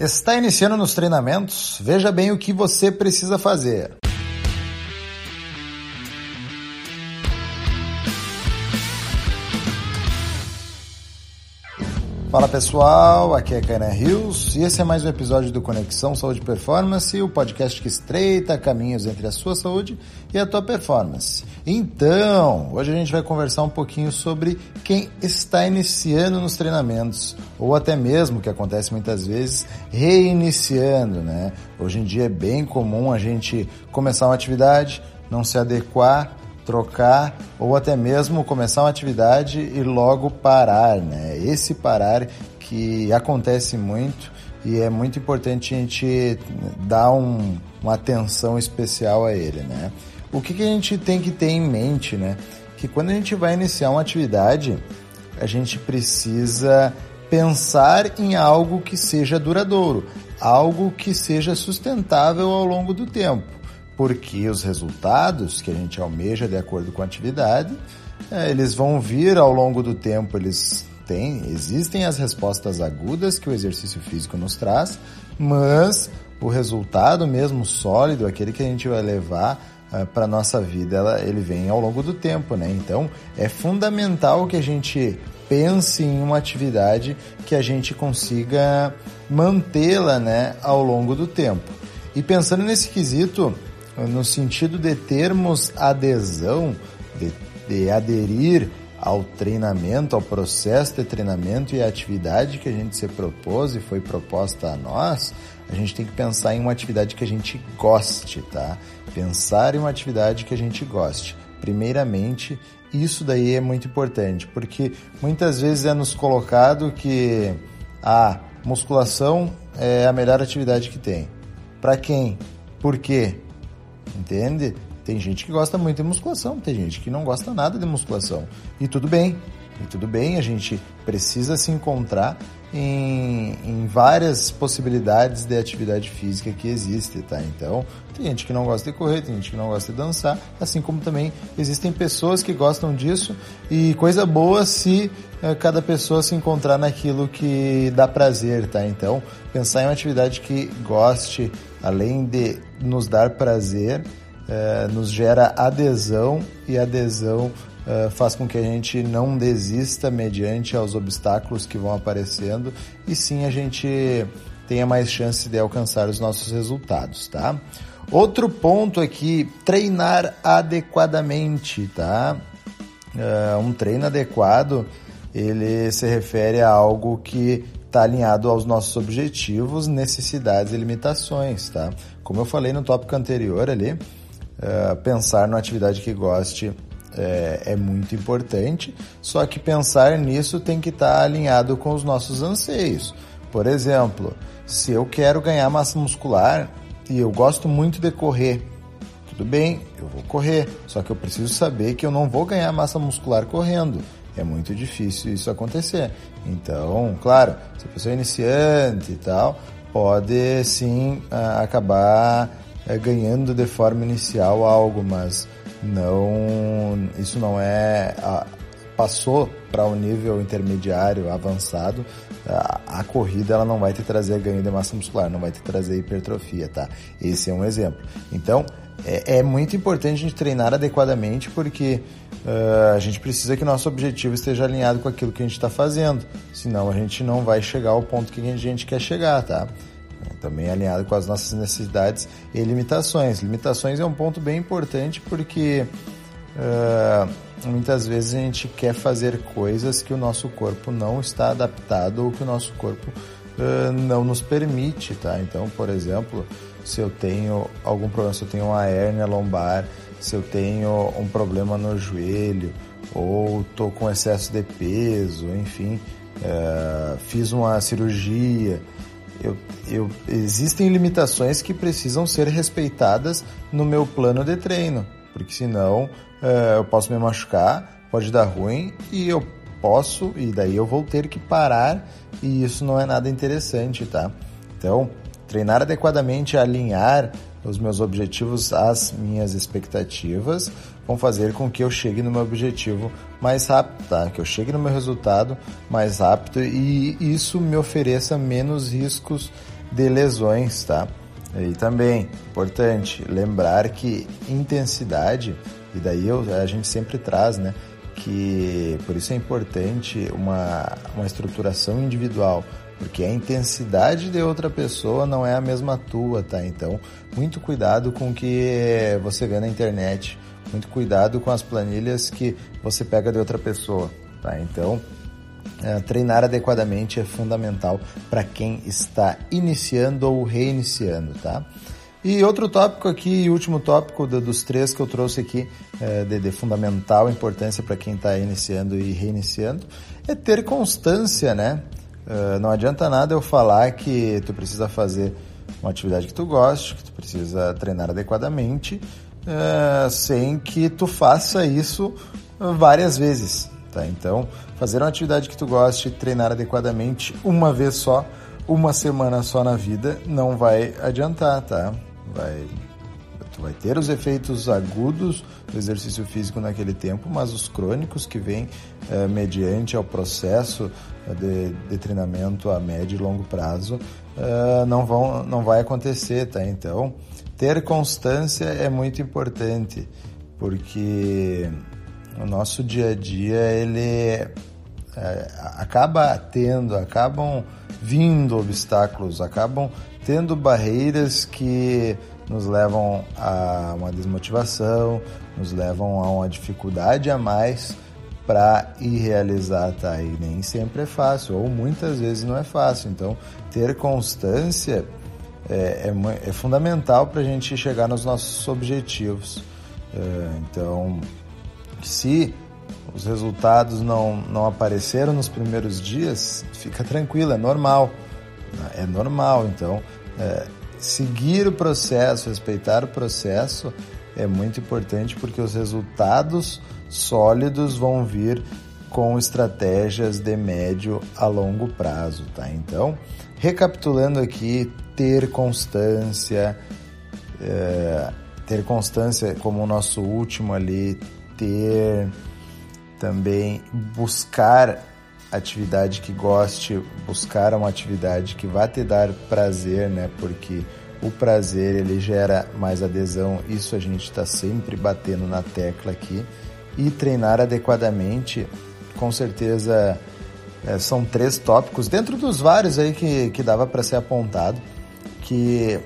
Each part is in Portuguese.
Está iniciando nos treinamentos? Veja bem o que você precisa fazer. Fala pessoal, aqui é Kainan Rios e esse é mais um episódio do Conexão Saúde Performance, o podcast que estreita caminhos entre a sua saúde e a tua performance. Então, hoje a gente vai conversar um pouquinho sobre quem está iniciando nos treinamentos, ou até mesmo, que acontece muitas vezes, reiniciando, né? Hoje em dia é bem comum a gente começar uma atividade, não se adequar trocar ou até mesmo começar uma atividade e logo parar, né? Esse parar que acontece muito e é muito importante a gente dar um, uma atenção especial a ele, né? O que, que a gente tem que ter em mente, né? Que quando a gente vai iniciar uma atividade, a gente precisa pensar em algo que seja duradouro, algo que seja sustentável ao longo do tempo porque os resultados que a gente almeja de acordo com a atividade, é, eles vão vir ao longo do tempo, eles têm, existem as respostas agudas que o exercício físico nos traz, mas o resultado mesmo sólido, aquele que a gente vai levar uh, para nossa vida, ela, ele vem ao longo do tempo, né? Então é fundamental que a gente pense em uma atividade que a gente consiga mantê-la, né, ao longo do tempo. E pensando nesse quesito, no sentido de termos adesão, de, de aderir ao treinamento, ao processo de treinamento e à atividade que a gente se propôs e foi proposta a nós, a gente tem que pensar em uma atividade que a gente goste, tá? Pensar em uma atividade que a gente goste. Primeiramente, isso daí é muito importante, porque muitas vezes é nos colocado que a musculação é a melhor atividade que tem. Para quem? Por quê? Entende? Tem gente que gosta muito de musculação, tem gente que não gosta nada de musculação. E tudo bem, e tudo bem, a gente precisa se encontrar em, em, várias possibilidades de atividade física que existe, tá? Então, tem gente que não gosta de correr, tem gente que não gosta de dançar, assim como também existem pessoas que gostam disso e coisa boa se eh, cada pessoa se encontrar naquilo que dá prazer, tá? Então, pensar em uma atividade que goste, além de nos dar prazer, eh, nos gera adesão e adesão eh, faz com que a gente não desista mediante aos obstáculos que vão aparecendo e sim a gente tenha mais chance de alcançar os nossos resultados, tá? Outro ponto aqui, treinar adequadamente, tá? Uh, um treino adequado, ele se refere a algo que está alinhado aos nossos objetivos, necessidades e limitações, tá? Como eu falei no tópico anterior ali, uh, pensar numa atividade que goste é, é, muito importante, só que pensar nisso tem que estar tá alinhado com os nossos anseios. Por exemplo, se eu quero ganhar massa muscular e eu gosto muito de correr, tudo bem, eu vou correr, só que eu preciso saber que eu não vou ganhar massa muscular correndo. É muito difícil isso acontecer. Então, claro, se a pessoa é iniciante e tal, pode sim acabar é, ganhando de forma inicial algo, mas não, isso não é passou para o um nível intermediário avançado, a, corrida ela não vai te trazer ganho de massa muscular, não vai te trazer hipertrofia, tá? Esse é um exemplo. Então, é, é muito importante a gente treinar adequadamente porque uh, a gente precisa que nosso objetivo esteja alinhado com aquilo que a gente está fazendo, senão a gente não vai chegar ao ponto que a gente quer chegar, tá? também alinhado com as nossas necessidades e limitações. Limitações é um ponto bem importante porque uh, muitas vezes a gente quer fazer coisas que o nosso corpo não está adaptado ou que o nosso corpo uh, não nos permite, tá? Então, por exemplo, se eu tenho algum problema, se eu tenho uma hérnia lombar, se eu tenho um problema no joelho ou estou com excesso de peso, enfim, uh, fiz uma cirurgia, eu, eu, existem limitações que precisam ser respeitadas no meu plano de treino, porque senão uh, eu posso me machucar, pode dar ruim e eu posso, e daí eu vou ter que parar e isso não é nada interessante, tá? Então, treinar adequadamente, alinhar os meus objetivos às minhas expectativas vão fazer com que eu chegue no meu objetivo mais rápido, tá? Que eu chegue no meu resultado mais rápido e isso me ofereça menos riscos de lesões, tá? E também, importante lembrar que intensidade, e daí eu, a gente sempre traz, né? Que por isso é importante uma, uma estruturação individual, porque a intensidade de outra pessoa não é a mesma tua, tá? Então, muito cuidado com o que você vê na internet, muito cuidado com as planilhas que você pega de outra pessoa, tá? Então, é, treinar adequadamente é fundamental para quem está iniciando ou reiniciando, tá? E outro tópico aqui, último tópico do, dos três que eu trouxe aqui, é, de, de, fundamental importância para quem está iniciando e reiniciando, é ter constância, né? Uh, não adianta nada eu falar que tu precisa fazer uma atividade que tu goste, que tu precisa treinar adequadamente, uh, sem que tu faça isso várias vezes, tá? Então, fazer uma atividade que tu goste, treinar adequadamente uma vez só, uma semana só na vida, não vai adiantar, tá? Vai, tu vai ter os efeitos agudos do exercício físico naquele tempo, mas os crônicos que vêm é, mediante ao processo de, de, treinamento a médio e longo prazo é, não vão, não vai acontecer, tá? Então, ter constância é muito importante, porque o nosso dia a dia ele acaba tendo, acabam vindo obstáculos, acabam tendo barreiras que nos levam a uma desmotivação, nos levam a uma dificuldade a mais para ir realizar, tá? E nem sempre é fácil, ou muitas vezes não é fácil. Então, ter constância é, é, é fundamental para a gente chegar nos nossos objetivos. É, então, se os resultados não, não apareceram nos primeiros dias, fica tranquilo, é normal. É normal, então, é, seguir o processo, respeitar o processo é muito importante porque os resultados sólidos vão vir com estratégias de médio a longo prazo, tá? Então, recapitulando aqui, ter constância, é, ter constância como o nosso último ali, ter também buscar atividade que goste, buscar uma atividade que vá te dar prazer, né? Porque o prazer ele gera mais adesão, isso a gente está sempre batendo na tecla aqui. E treinar adequadamente, com certeza é, são três tópicos, dentro dos vários aí que, que dava para ser apontado, que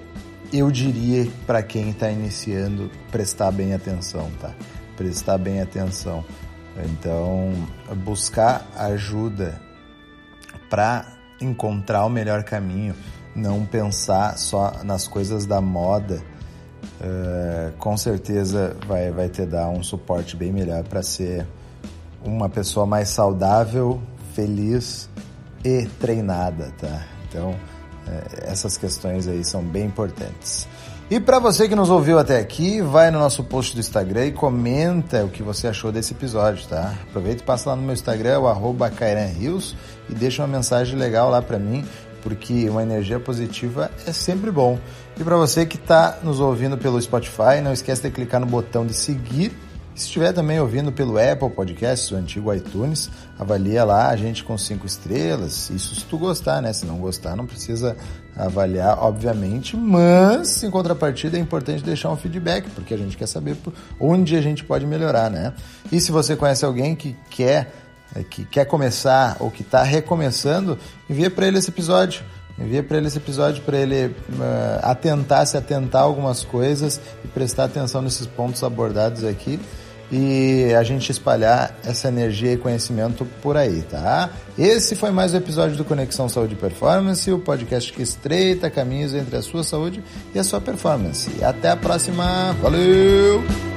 eu diria para quem está iniciando prestar bem atenção, tá? prestar bem atenção. Então, buscar ajuda para encontrar o melhor caminho, não pensar só nas coisas da moda, uh, com certeza vai, vai te dar um suporte bem melhor para ser uma pessoa mais saudável, feliz e treinada, tá? Então, uh, essas questões aí são bem importantes. E para você que nos ouviu até aqui, vai no nosso post do Instagram e comenta o que você achou desse episódio, tá? Aproveita e passa lá no meu Instagram, o arroba e deixa uma mensagem legal lá para mim, porque uma energia positiva é sempre bom. E para você que está nos ouvindo pelo Spotify, não esquece de clicar no botão de seguir se estiver também ouvindo pelo Apple Podcasts, o antigo iTunes, avalia lá a gente com cinco estrelas. Isso se tu gostar, né? Se não gostar, não precisa avaliar, obviamente. Mas, em contrapartida, é importante deixar um feedback, porque a gente quer saber onde a gente pode melhorar, né? E se você conhece alguém que quer, é, que quer começar ou que está recomeçando, envia para ele esse episódio. Envia para ele esse episódio para ele uh, atentar, se atentar a algumas coisas e prestar atenção nesses pontos abordados aqui e a gente espalhar essa energia e conhecimento por aí, tá? Esse foi mais um episódio do Conexão Saúde e Performance, o podcast que estreita caminhos entre a sua saúde e a sua performance. Até a próxima. Valeu!